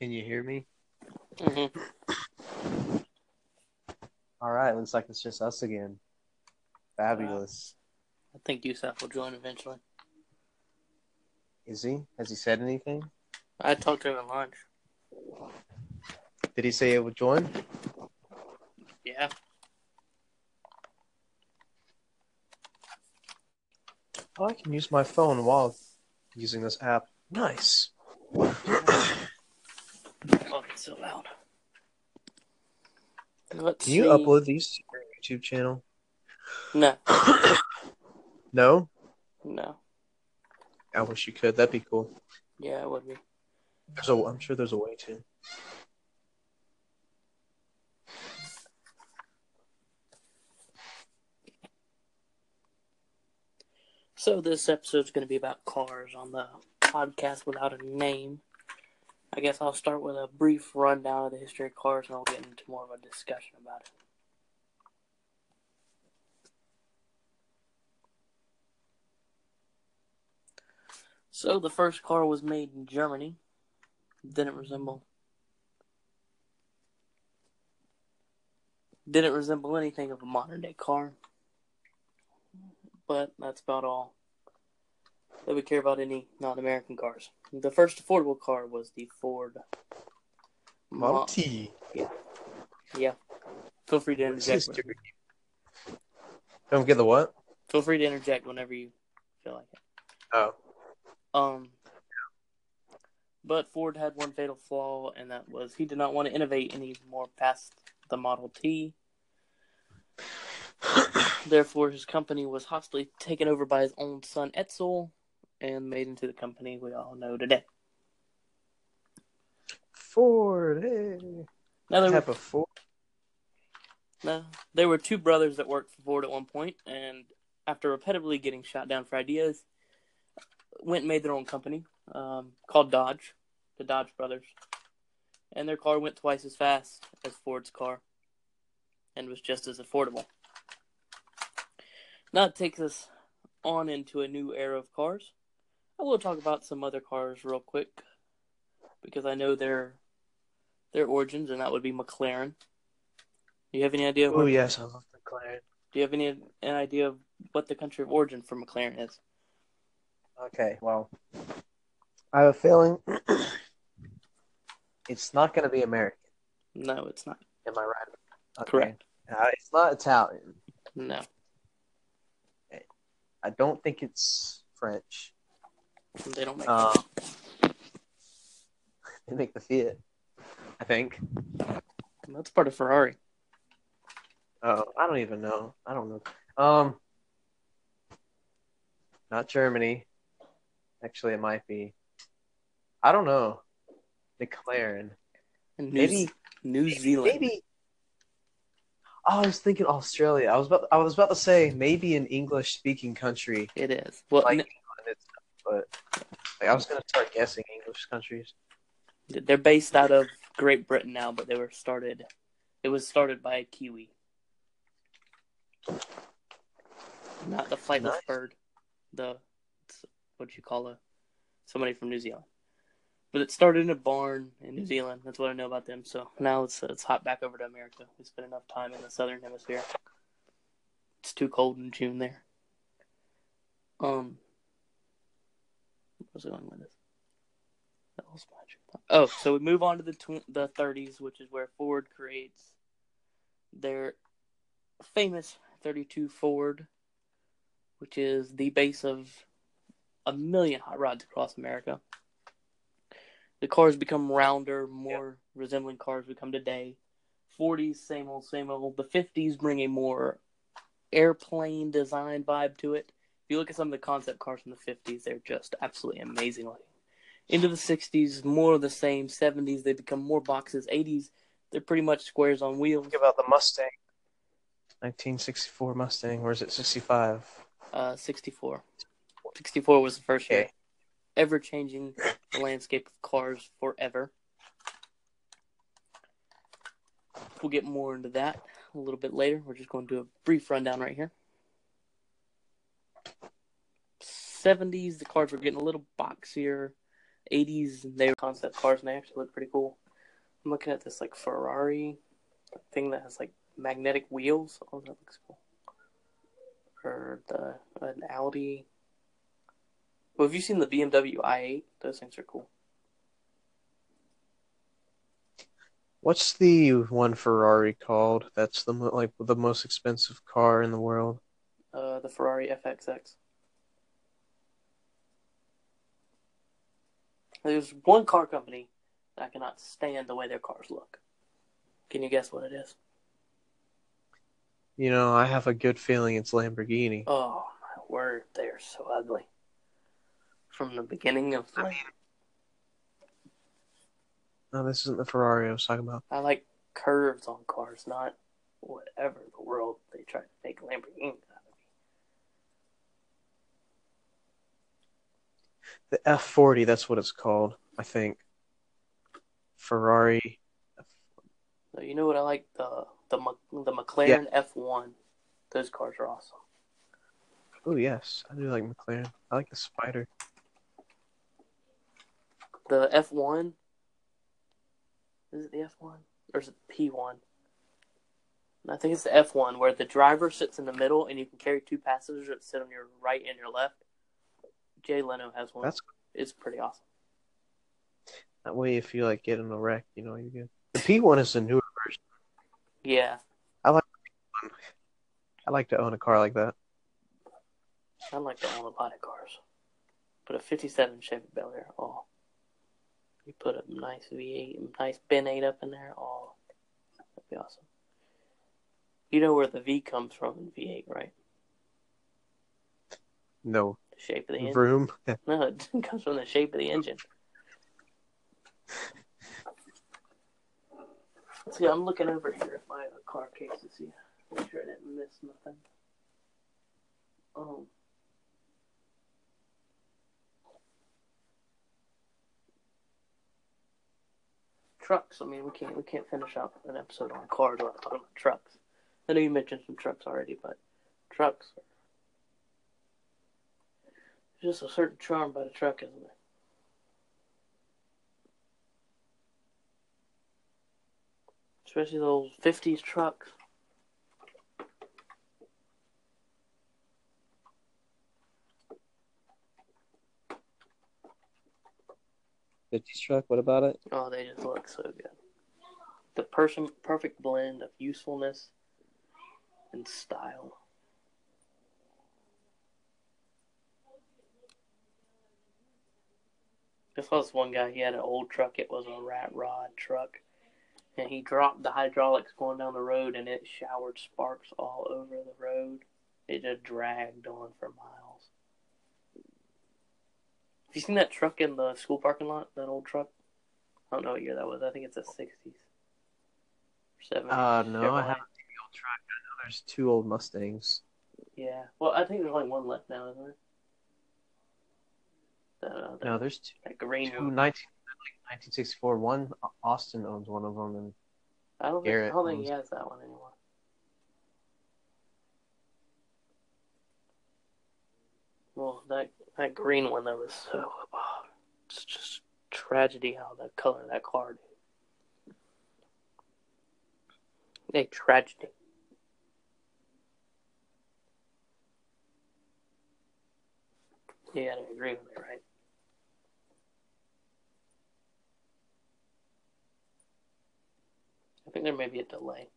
Can you hear me? hmm All right, looks like it's just us again. Fabulous. I think Yusuf will join eventually. Is he? Has he said anything? I talked to him at lunch. Did he say he would join? Yeah. Oh, I can use my phone while using this app. Nice. Oh, it's so loud. Let's Can you see. upload these to your YouTube channel? No, No? no. I wish you could. That'd be cool. Yeah, it would be. There's a, I'm sure there's a way to. So this episode's going to be about cars on the podcast without a name. I guess I'll start with a brief rundown of the history of cars, and I'll get into more of a discussion about it. So the first car was made in Germany. Didn't resemble didn't resemble anything of a modern day car. But that's about all that we care about any non American cars. The first affordable car was the Ford Model Mo- T. Yeah. yeah. Feel free to interject. Don't get the what? Feel free to interject whenever you feel like it. Oh. Um, but Ford had one fatal flaw, and that was he did not want to innovate any more past the Model T. Therefore, his company was hostily taken over by his own son Edsel and made into the company we all know today. Ford. Hey. Now there Type were, of Ford. no, there were two brothers that worked for Ford at one point, and after repetitively getting shot down for ideas, went and made their own company um, called Dodge, the Dodge Brothers, and their car went twice as fast as Ford's car, and was just as affordable. Now it takes us on into a new era of cars. I will talk about some other cars real quick because I know their their origins, and that would be McLaren. Do you have any idea? Oh yes, I love McLaren. Do you have any an idea of what the country of origin for McLaren is? Okay, well, I have a feeling it's not going to be American. No, it's not. Am I right? Okay. Correct. Uh, it's not Italian. No, I don't think it's French. They don't make. Um, they make the Fiat, I think. That's part of Ferrari. Oh, I don't even know. I don't know. Um, not Germany. Actually, it might be. I don't know. McLaren. And New, Maybe. New Zealand. Maybe. Oh, I was thinking Australia. I was about. I was about to say maybe an English-speaking country It is. Well, like n- England, and stuff, but like I was gonna start guessing English countries. they're based out of Great Britain now, but they were started. It was started by a Kiwi, not the flightless Nice. bird. The what you call a somebody from New Zealand. But it started in a barn in New Zealand. That's what I know about them. So now it's it's hot back over to America. We spent enough time in the southern hemisphere. It's too cold in June there. Um, was going with this? That was my train. Oh, so we move on to the tw- the 30s, which is where Ford creates their famous 32 Ford, which is the base of a million hot rods across America. The cars become rounder, more resembling cars we come today. 40s, same old, same old. The 50s bring a more airplane design vibe to it. You look at some of the concept cars from the 50s, they're just absolutely amazing looking. Into the 60s, more of the same. 70s, they become more boxes. 80s, they're pretty much squares on wheels. Think about the Mustang. 1964 Mustang. Or is it 65? Uh, 64. 64 was the first year. Ever changing the landscape of cars forever. We'll get more into that a little bit later. We're just going to do a brief rundown right here. 70s, the cars were getting a little boxier. '80s. They were concept cars, and they actually look pretty cool. I'm looking at this like Ferrari thing that has like magnetic wheels. Oh, that looks cool. Or the an Audi. Well, have you seen the BMW i8? Those things are cool. What's the one Ferrari called? That's the mo- like the most expensive car in the world. Uh, the Ferrari FXX. There's one car company that I cannot stand the way their cars look. Can you guess what it is? You know, I have a good feeling it's Lamborghini. Oh my word, they are so ugly. From the beginning of I mean, no, this isn't the Ferrari I was talking about. I like curves on cars, not whatever the world they try to make Lamborghini out of. The F40, that's what it's called, I think. Ferrari. You know what I like the the the McLaren F1. Those cars are awesome. Oh, yes. I do like McLaren. I like the Spider. The F1 is it the F1 or is it the P1? I think it's the F1 where the driver sits in the middle and you can carry two passengers that sit on your right and your left. Jay Leno has one. That's it's pretty awesome. that way if you like get in a wreck, you know, you're good. The P1 is the newer version. Yeah, I like I like to own a car like that. I like to own a lot of cars, but a '57 Chevy Bel Air. Oh, you put a nice V8, nice Ben 8 up in there. Oh, that'd be awesome. You know where the V comes from in V8, right? No. Shape of the engine. Vroom. No, it comes from the shape of the engine. See, I'm looking over here at my car case to see, make sure I didn't miss nothing. Um, trucks. I mean, we can't we can't finish up an episode on cars without talking about trucks. I know you mentioned some trucks already, but trucks. There's just a certain charm by the truck, isn't there? Especially those 50s trucks. Fifties truck. What about it? Oh, they just look so good. The person, perfect blend of usefulness and style. I was one guy. He had an old truck. It was a rat rod truck, and he dropped the hydraulics going down the road, and it showered sparks all over the road. It just dragged on for miles. Have you seen that truck in the school parking lot? That old truck. I don't know what year that was. I think it's the sixties, seventies. Uh, no, I haven't seen the old truck. I know there's two old Mustangs. Yeah. Well, I think there's only one left now, isn't there? That, uh, No, there's two. that green two one. 19, like 1964. One, Austin owns one of them, and I don't think, I don't think he has that one anymore. Well, that that green one that was so oh, it's just tragedy how the color of that car. Dude. A tragedy. You gotta agree with me, right? I think there may be a delay.